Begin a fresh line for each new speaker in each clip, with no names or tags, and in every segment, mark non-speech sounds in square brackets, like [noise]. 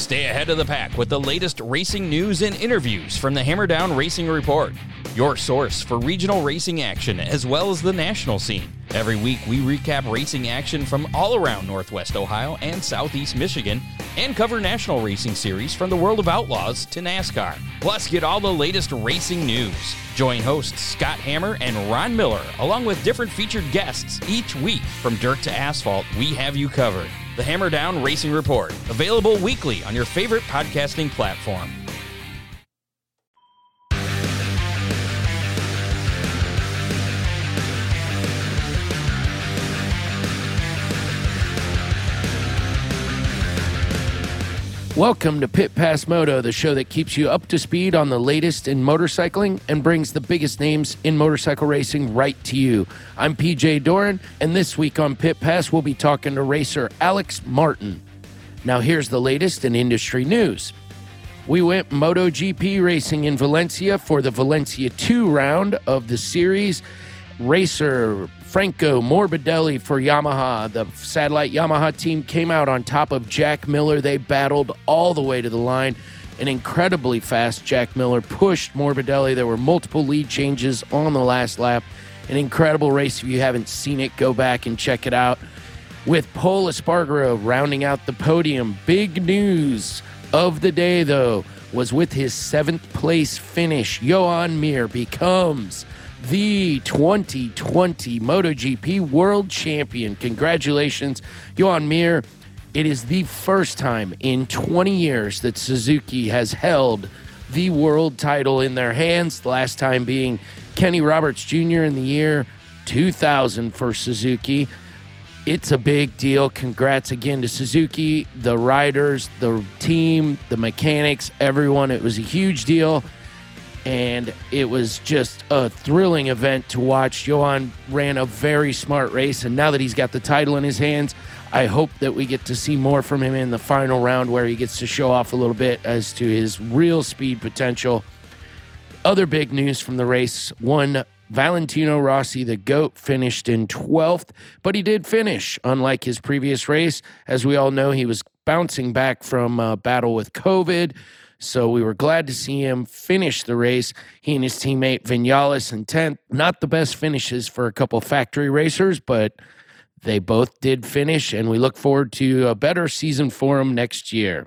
Stay ahead of the pack with the latest racing news and interviews from the Hammerdown Racing Report, your source for regional racing action as well as the national scene. Every week, we recap racing action from all around Northwest Ohio and Southeast Michigan and cover national racing series from the world of outlaws to NASCAR. Plus, get all the latest racing news. Join hosts Scott Hammer and Ron Miller, along with different featured guests each week. From dirt to asphalt, we have you covered. The Hammerdown Racing Report, available weekly on your favorite podcasting platform.
Welcome to Pit Pass Moto, the show that keeps you up to speed on the latest in motorcycling and brings the biggest names in motorcycle racing right to you. I'm PJ Doran, and this week on Pit Pass, we'll be talking to racer Alex Martin. Now, here's the latest in industry news. We went MotoGP racing in Valencia for the Valencia 2 round of the series. Racer Franco Morbidelli for Yamaha. The satellite Yamaha team came out on top of Jack Miller. They battled all the way to the line. An incredibly fast Jack Miller pushed Morbidelli. There were multiple lead changes on the last lap. An incredible race. If you haven't seen it, go back and check it out. With Pol Espargaro rounding out the podium. Big news of the day, though, was with his seventh place finish. Joan Mir becomes the 2020 MotoGP World Champion. Congratulations, Joan Mir. It is the first time in 20 years that Suzuki has held the world title in their hands. The last time being Kenny Roberts Jr. in the year 2000 for Suzuki. It's a big deal. Congrats again to Suzuki, the riders, the team, the mechanics, everyone. It was a huge deal and it was just a thrilling event to watch. Joan ran a very smart race, and now that he's got the title in his hands, I hope that we get to see more from him in the final round where he gets to show off a little bit as to his real speed potential. Other big news from the race one Valentino Rossi, the GOAT, finished in 12th, but he did finish, unlike his previous race. As we all know, he was bouncing back from a battle with COVID. So we were glad to see him finish the race. He and his teammate Vinales in 10th. Not the best finishes for a couple factory racers, but they both did finish, and we look forward to a better season for them next year.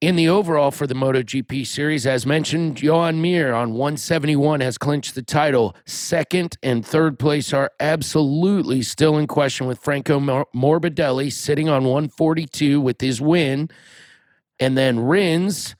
In the overall for the MotoGP series, as mentioned, Joan Mir on 171 has clinched the title. Second and third place are absolutely still in question with Franco Morbidelli sitting on 142 with his win. And then Rins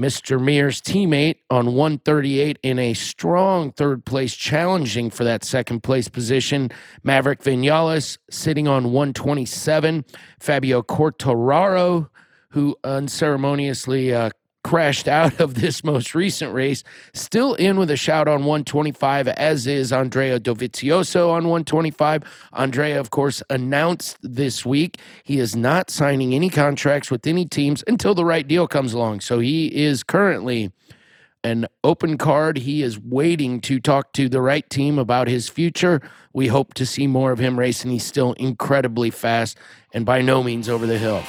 Mr. Mir's teammate on 138 in a strong third place, challenging for that second place position. Maverick Vinales sitting on 127. Fabio Quartararo, who unceremoniously uh, crashed out of this most recent race. Still in with a shout on 125, as is Andrea Dovizioso on 125. Andrea, of course, announced this week he is not signing any contracts with any teams until the right deal comes along. So he is currently an open card. He is waiting to talk to the right team about his future. We hope to see more of him racing. He's still incredibly fast and by no means over the hill.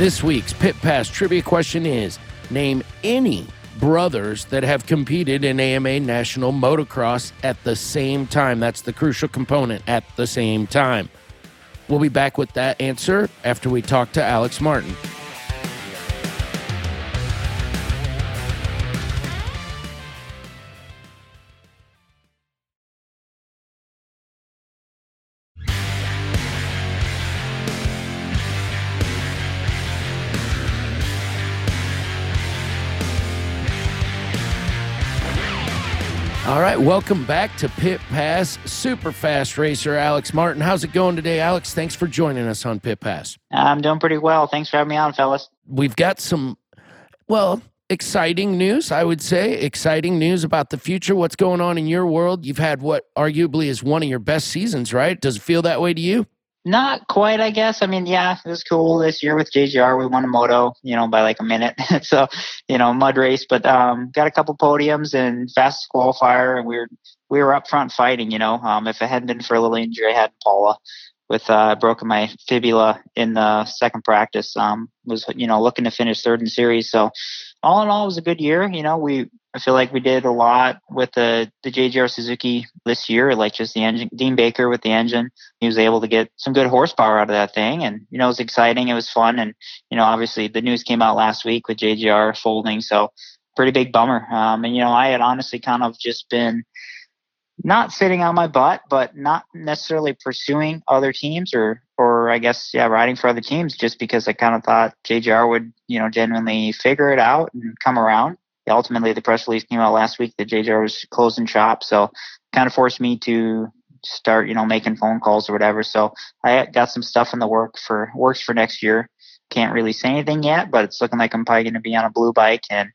This week's Pit Pass trivia question is Name any brothers that have competed in AMA National Motocross at the same time. That's the crucial component at the same time. We'll be back with that answer after we talk to Alex Martin. All right, welcome back to Pit Pass. Super fast racer Alex Martin. How's it going today, Alex? Thanks for joining us on Pit Pass.
I'm doing pretty well. Thanks for having me on, fellas.
We've got some, well, exciting news, I would say. Exciting news about the future. What's going on in your world? You've had what arguably is one of your best seasons, right? Does it feel that way to you?
Not quite, I guess. I mean, yeah, it was cool this year with JGR. We won a moto, you know, by like a minute. [laughs] so, you know, mud race, but um, got a couple podiums and fastest qualifier, and we were we were up front fighting. You know, um, if it hadn't been for a little injury I had Pala, with uh, broken my fibula in the second practice. Um, was you know looking to finish third in series. So all in all, it was a good year. You know, we I feel like we did a lot with the the JGR Suzuki this year. Like just the engine, Dean Baker with the engine, he was able to get some good horsepower out of that thing, and you know it was exciting. It was fun, and you know obviously the news came out last week with JGR folding. So pretty big bummer. Um, and you know I had honestly kind of just been not sitting on my butt, but not necessarily pursuing other teams or, or I guess, yeah, riding for other teams just because I kind of thought JGR would, you know, genuinely figure it out and come around. Ultimately, the press release came out last week that JGR was closing shop. So kind of forced me to start, you know, making phone calls or whatever. So I got some stuff in the work for works for next year. Can't really say anything yet, but it's looking like I'm probably going to be on a blue bike and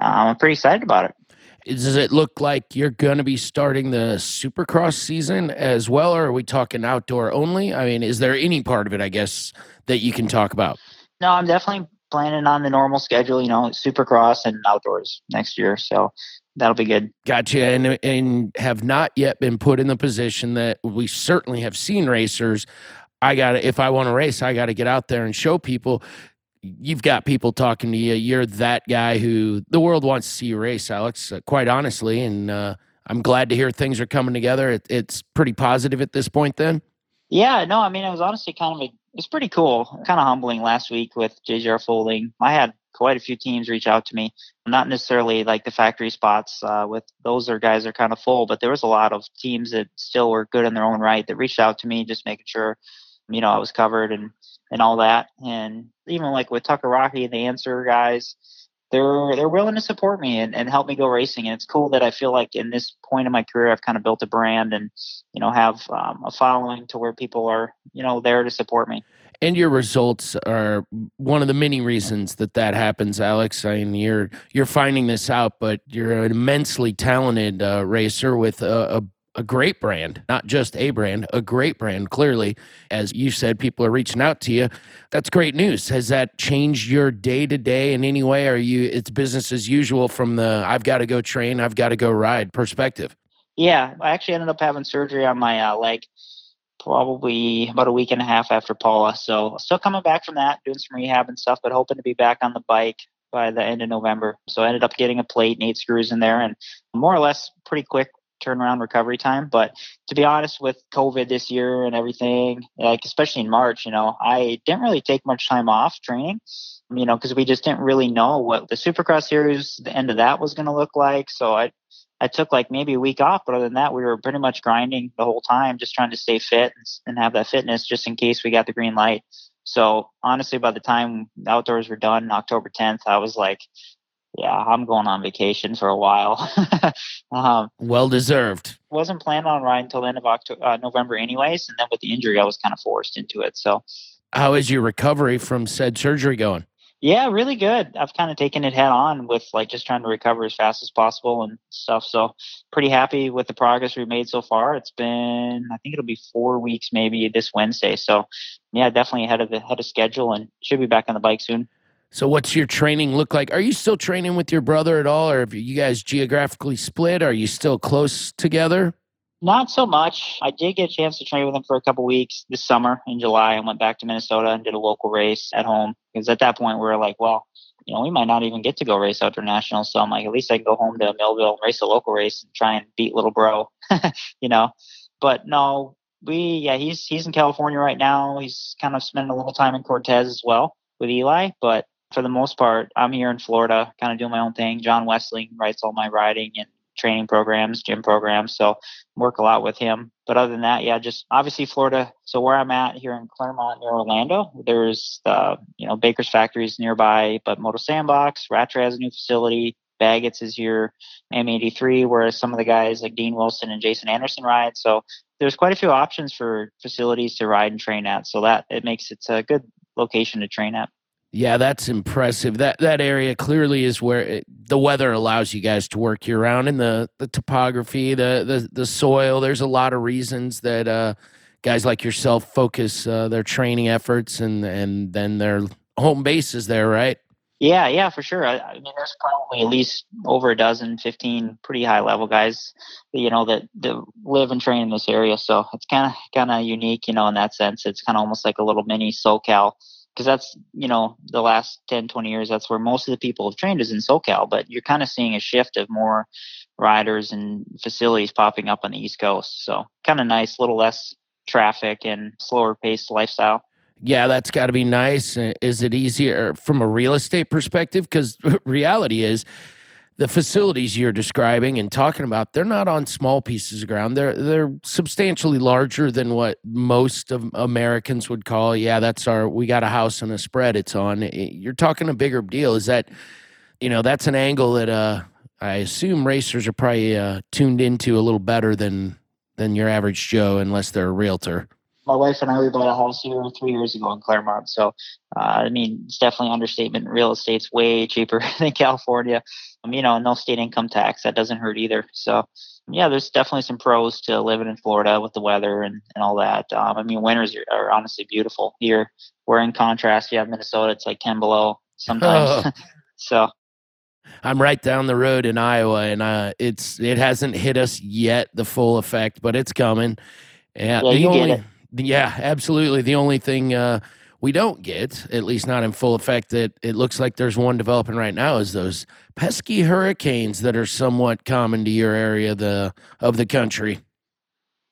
uh, I'm pretty excited about it
does it look like you're going to be starting the supercross season as well or are we talking outdoor only? I mean is there any part of it i guess that you can talk about?
No i'm definitely planning on the normal schedule you know supercross and outdoors next year so that'll be good.
Gotcha and, and have not yet been put in the position that we certainly have seen racers. I got to, if I want to race, I got to get out there and show people you've got people talking to you. You're that guy who the world wants to see you race, Alex, uh, quite honestly. And uh, I'm glad to hear things are coming together. It, it's pretty positive at this point, then.
Yeah, no, I mean, it was honestly kind of a, it's pretty cool, kind of humbling last week with JGR folding. I had quite a few teams reach out to me, not necessarily like the factory spots. Uh, with those are guys are kind of full, but there was a lot of teams that still were good in their own right that reached out to me, just making sure, you know, I was covered and and all that. And even like with Tucker Rocky and the Answer guys, they're they're willing to support me and, and help me go racing. And it's cool that I feel like in this point in my career, I've kind of built a brand and you know have um, a following to where people are you know there to support me.
And your results are one of the many reasons that that happens, Alex. I mean, you're you're finding this out, but you're an immensely talented uh, racer with a, a a great brand, not just a brand, a great brand. Clearly, as you said, people are reaching out to you. That's great news. Has that changed your day to day in any way? Are you it's business as usual from the I've got to go train, I've got to go ride perspective?
Yeah, I actually ended up having surgery on my uh, leg probably about a week and a half after Pala. So still coming back from that, doing some rehab and stuff, but hoping to be back on the bike by the end of November. So I ended up getting a plate and eight screws in there and more or less pretty quick turnaround recovery time. But to be honest, with COVID this year and everything, like especially in March, you know, I didn't really take much time off training, you know, because we just didn't really know what the Supercross series, the end of that was going to look like. So I, I took like maybe a week off, but other than that, we were pretty much grinding the whole time, just trying to stay fit and have that fitness just in case we got the green light. So honestly, by the time the outdoors were done, October 10th, I was like, yeah, I'm going on vacation for a while. [laughs]
um, well deserved.
Wasn't planning on riding until the end of October, uh, November, anyways. And then with the injury, I was kind of forced into it. So,
how is your recovery from said surgery going?
Yeah, really good. I've kind of taken it head on with like just trying to recover as fast as possible and stuff. So, pretty happy with the progress we've made so far. It's been, I think it'll be four weeks maybe this Wednesday. So, yeah, definitely ahead of the head of schedule and should be back on the bike soon.
So, what's your training look like? Are you still training with your brother at all, or have you guys geographically split? Are you still close together?
Not so much. I did get a chance to train with him for a couple weeks this summer in July. I went back to Minnesota and did a local race at home because at that point we were like, well, you know, we might not even get to go race outdoor national. So I'm like, at least I can go home to Millville and race a local race and try and beat little bro, [laughs] you know. But no, we yeah, he's he's in California right now. He's kind of spending a little time in Cortez as well with Eli, but for the most part, I'm here in Florida, kind of doing my own thing. John Wesley writes all my riding and training programs, gym programs. So work a lot with him. But other than that, yeah, just obviously Florida. So where I'm at here in Clermont near Orlando, there's the you know Baker's factories nearby, but Moto Sandbox, Rattray has a new facility. Baggett's is your M83, whereas some of the guys like Dean Wilson and Jason Anderson ride. So there's quite a few options for facilities to ride and train at. So that it makes it a good location to train at.
Yeah, that's impressive. That that area clearly is where it, the weather allows you guys to work year round, and the the topography, the the the soil. There's a lot of reasons that uh, guys like yourself focus uh, their training efforts, and and then their home base is there, right?
Yeah, yeah, for sure. I, I, mean, there's probably at least over a dozen, 15 pretty high level guys, you know, that, that live and train in this area. So it's kind of kind of unique, you know, in that sense. It's kind of almost like a little mini SoCal because that's, you know, the last 10, 20 years, that's where most of the people have trained is in SoCal. But you're kind of seeing a shift of more riders and facilities popping up on the East Coast. So kind of nice, little less traffic and slower paced lifestyle.
Yeah, that's got to be nice. Uh, is it easier from a real estate perspective? Because [laughs] reality is, the facilities you're describing and talking about, they're not on small pieces of ground. They're they're substantially larger than what most of Americans would call. Yeah, that's our. We got a house and a spread. It's on. You're talking a bigger deal. Is that, you know, that's an angle that uh, I assume racers are probably uh, tuned into a little better than than your average Joe, unless they're a realtor
my wife and I we bought a house here three years ago in Clermont. So, uh, I mean, it's definitely an understatement. Real estate's way cheaper [laughs] than California. Um, you know, no state income tax that doesn't hurt either. So, yeah, there's definitely some pros to living in Florida with the weather and, and all that. Um, I mean, winters are, are, honestly beautiful here. We're in contrast. You have Minnesota; it's like ten below sometimes. Oh. [laughs] [laughs] so.
I'm right down the road in Iowa, and uh, it's it hasn't hit us yet the full effect, but it's coming.
Yeah, yeah you only, get it
yeah, absolutely. The only thing uh, we don't get, at least not in full effect, that it looks like there's one developing right now, is those pesky hurricanes that are somewhat common to your area the of the country.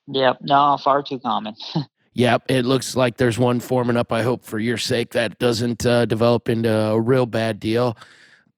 Yep, no, far too common. [laughs]
Yep, it looks like there's one forming up. I hope for your sake that doesn't uh, develop into a real bad deal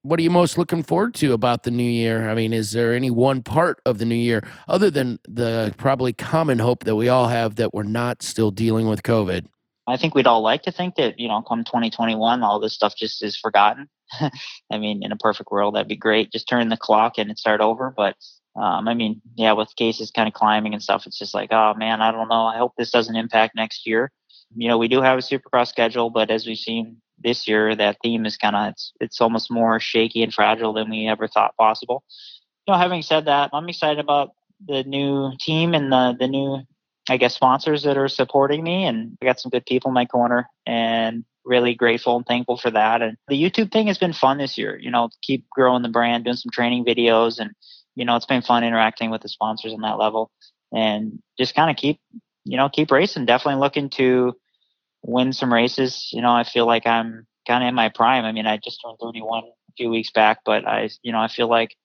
what are you most looking forward to about the new year? I mean, is there any one part of the new year other than the probably common hope that we all have that we're not still dealing with COVID?
I think we'd all like to think that, you know, come 2021, all this stuff just is forgotten. [laughs] I mean, in a perfect world, that'd be great. Just turn the clock and start over. But um, I mean, yeah, with cases kind of climbing and stuff, it's just like, oh man, I don't know. I hope this doesn't impact next year. You know, we do have a supercross schedule, but as we've seen this year that theme is kind of it's it's almost more shaky and fragile than we ever thought possible. You know, having said that, I'm excited about the new team and the the new I guess sponsors that are supporting me and I got some good people in my corner and really grateful and thankful for that. And the YouTube thing has been fun this year, you know, keep growing the brand, doing some training videos and you know, it's been fun interacting with the sponsors on that level and just kind of keep, you know, keep racing. Definitely looking to win some races. You know, I feel like I'm kind of in my prime. I mean, I just turned 31 a few weeks back, but I, you know, I feel like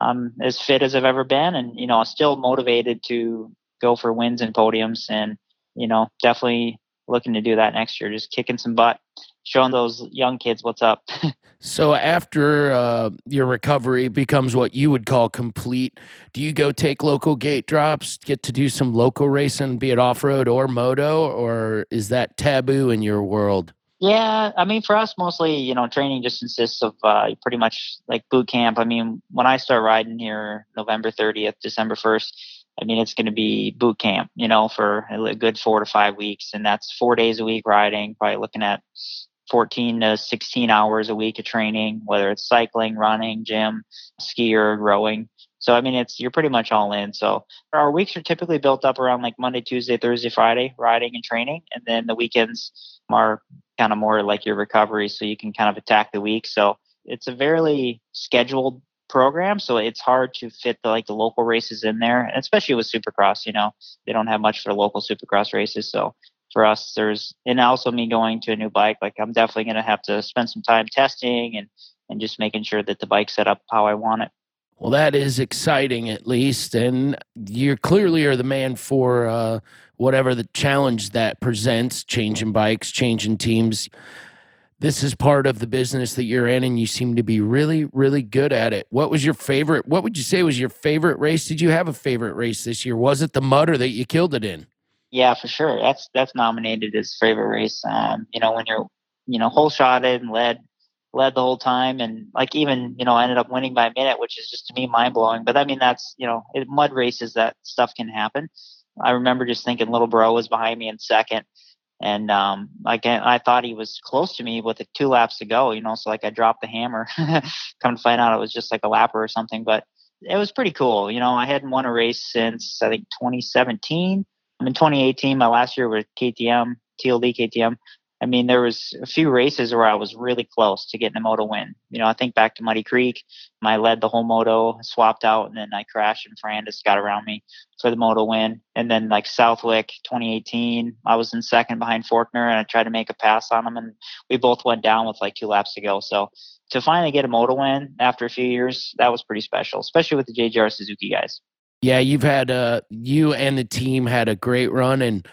I'm as fit as I've ever been, and you know, still motivated to go for wins and podiums, and you know, definitely looking to do that next year. Just kicking some butt, showing those young kids what's up. [laughs]
so after uh, your recovery becomes what you would call complete, do you go take local gate drops, get to do some local racing, be it off road or moto, or is that taboo in your world?
Yeah, I mean, for us, mostly, you know, training just consists of uh, pretty much like boot camp. I mean, when I start riding here, November 30th, December 1st, I mean, it's going to be boot camp, you know, for a good four to five weeks. And that's four days a week riding, probably looking at 14 to 16 hours a week of training, whether it's cycling, running, gym, SkiErg, rowing. So, I mean, it's, you're pretty much all in. So our weeks are typically built up around like Monday, Tuesday, Thursday, Friday, riding and training. And then the weekends are kind of more like your recovery. So you can kind of attack the week. So it's a very scheduled program, so it's hard to fit the like the local races in there, and especially with Supercross. You know, they don't have much for local Supercross races, so for us, there's and also me going to a new bike. Like I'm definitely going to have to spend some time testing and and just making sure that the bike's set up how I want it.
Well, that is exciting, at least, and you clearly are the man for uh, whatever the challenge that presents. Changing bikes, changing teams this is part of the business that you're in and you seem to be really really good at it what was your favorite what would you say was your favorite race did you have a favorite race this year was it the Mudder that you killed it in
yeah for sure that's that's nominated as favorite race um, you know when you're you know whole shotted and led led the whole time and like even you know I ended up winning by a minute which is just to me mind blowing but I mean that's you know it, mud races that stuff can happen I remember just thinking little bro was behind me in second and um like I thought he was close to me with two laps to go, you know, so like I dropped the hammer. [laughs] Come to find out it was just like a lapper or something, but it was pretty cool. You know, I hadn't won a race since I think 2017. In 2018, my last year with KTM, TLD KTM. I mean, there was a few races where I was really close to getting a moto win. You know, I think back to Muddy Creek, I led the whole moto, swapped out, and then I crashed and Ferrandis got around me for the moto win. And then like Southwick 2018, I was in second behind Forkner and I tried to make a pass on him and we both went down with like two laps to go. So to finally get a moto win after a few years, that was pretty special, especially with the JGR Suzuki guys.
Yeah, you've had uh you and the team had a great run and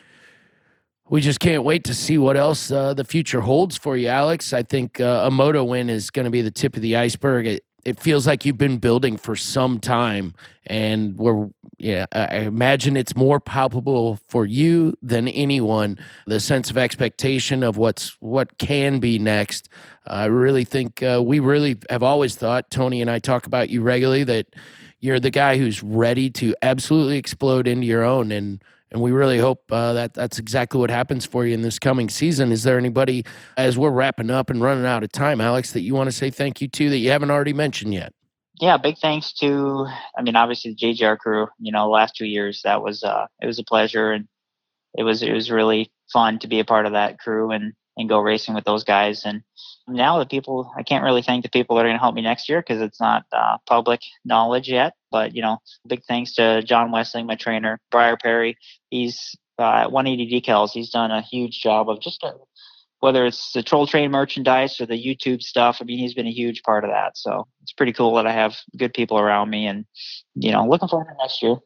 we just can't wait to see what else uh, the future holds for you, Alex. I think uh, a moto win is going to be the tip of the iceberg. It, it feels like you've been building for some time, and we're yeah. I imagine it's more palpable for you than anyone. The sense of expectation of what's what can be next. I really think uh, we really have always thought. Tony and I talk about you regularly that you're the guy who's ready to absolutely explode into your own and and we really hope uh, that that's exactly what happens for you in this coming season. Is there anybody, as we're wrapping up and running out of time, Alex, that you want to say thank you to that you haven't already mentioned yet?
Yeah, big thanks to, I mean, obviously the JGR crew. You know, last two years that was uh, it was a pleasure, and it was it was really fun to be a part of that crew and and go racing with those guys. And now the people, I can't really thank the people that are going to help me next year because it's not uh, public knowledge yet. But you know, big thanks to John Wessling, my trainer, Briar Perry. He's uh, 180 Decals. He's done a huge job of just a, uh, whether it's the troll train merchandise or the YouTube stuff. I mean, he's been a huge part of that. So it's pretty cool that I have good people around me, and you know, looking forward to next year.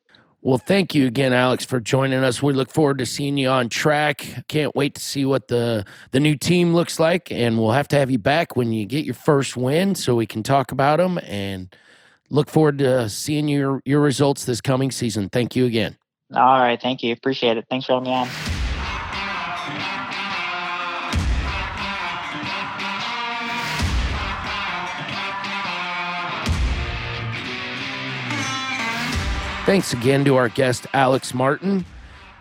Well, thank you again, Alex, for joining us. We look forward to seeing you on track. Can't wait to see what the the new team looks like, and we'll have to have you back when you get your first win, so we can talk about them. And look forward to seeing your your results this coming season. Thank you again.
All right, thank you. Appreciate it. Thanks for having me on.
Thanks again to our guest, Alex Martin.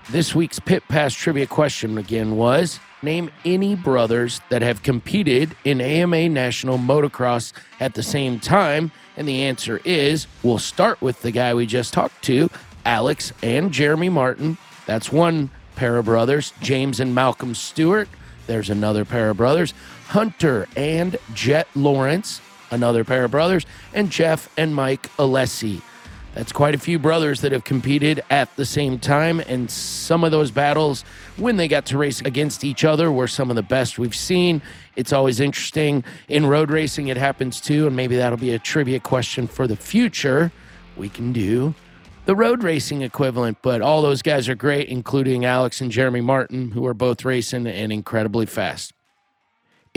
This week's Pit Pass trivia question again was Name any brothers that have competed in AMA National Motocross at the same time. And the answer is we'll start with the guy we just talked to, Alex and Jeremy Martin. That's one pair of brothers, James and Malcolm Stewart. There's another pair of brothers, Hunter and Jet Lawrence, another pair of brothers, and Jeff and Mike Alessi. That's quite a few brothers that have competed at the same time, and some of those battles, when they got to race against each other, were some of the best we've seen. It's always interesting. In road racing, it happens too, and maybe that'll be a trivia question for the future. We can do the road racing equivalent, but all those guys are great, including Alex and Jeremy Martin, who are both racing and incredibly fast.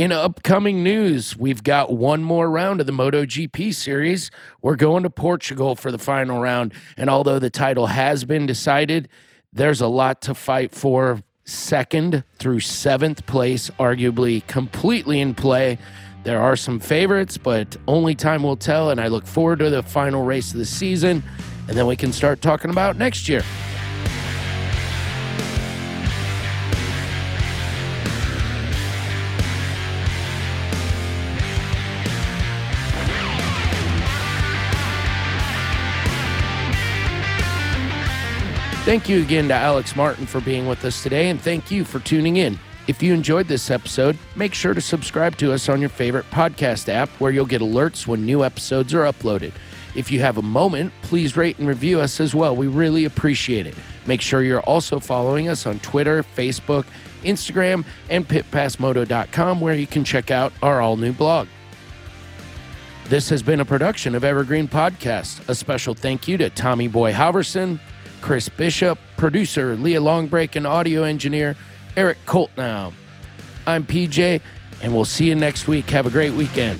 In upcoming news, we've got one more round of the MotoGP series. We're going to Portugal for the final round. And although the title has been decided, there's a lot to fight for. Second through seventh place, arguably completely in play. There are some favorites, but only time will tell. And I look forward to the final race of the season. And then we can start talking about next year. Thank you again to Alex Martin for being with us today, and thank you for tuning in. If you enjoyed this episode, make sure to subscribe to us on your favorite podcast app where you'll get alerts when new episodes are uploaded. If you have a moment, please rate and review us as well. We really appreciate it. Make sure you're also following us on Twitter, Facebook, Instagram, and pitpassmoto.com where you can check out our all new blog. This has been a production of Evergreen Podcast. A special thank you to Tommy Boy Halverson, Chris Bishop, producer Leah Longbreak, and audio engineer Eric Coltnow. I'm PJ, and we'll see you next week. Have a great weekend.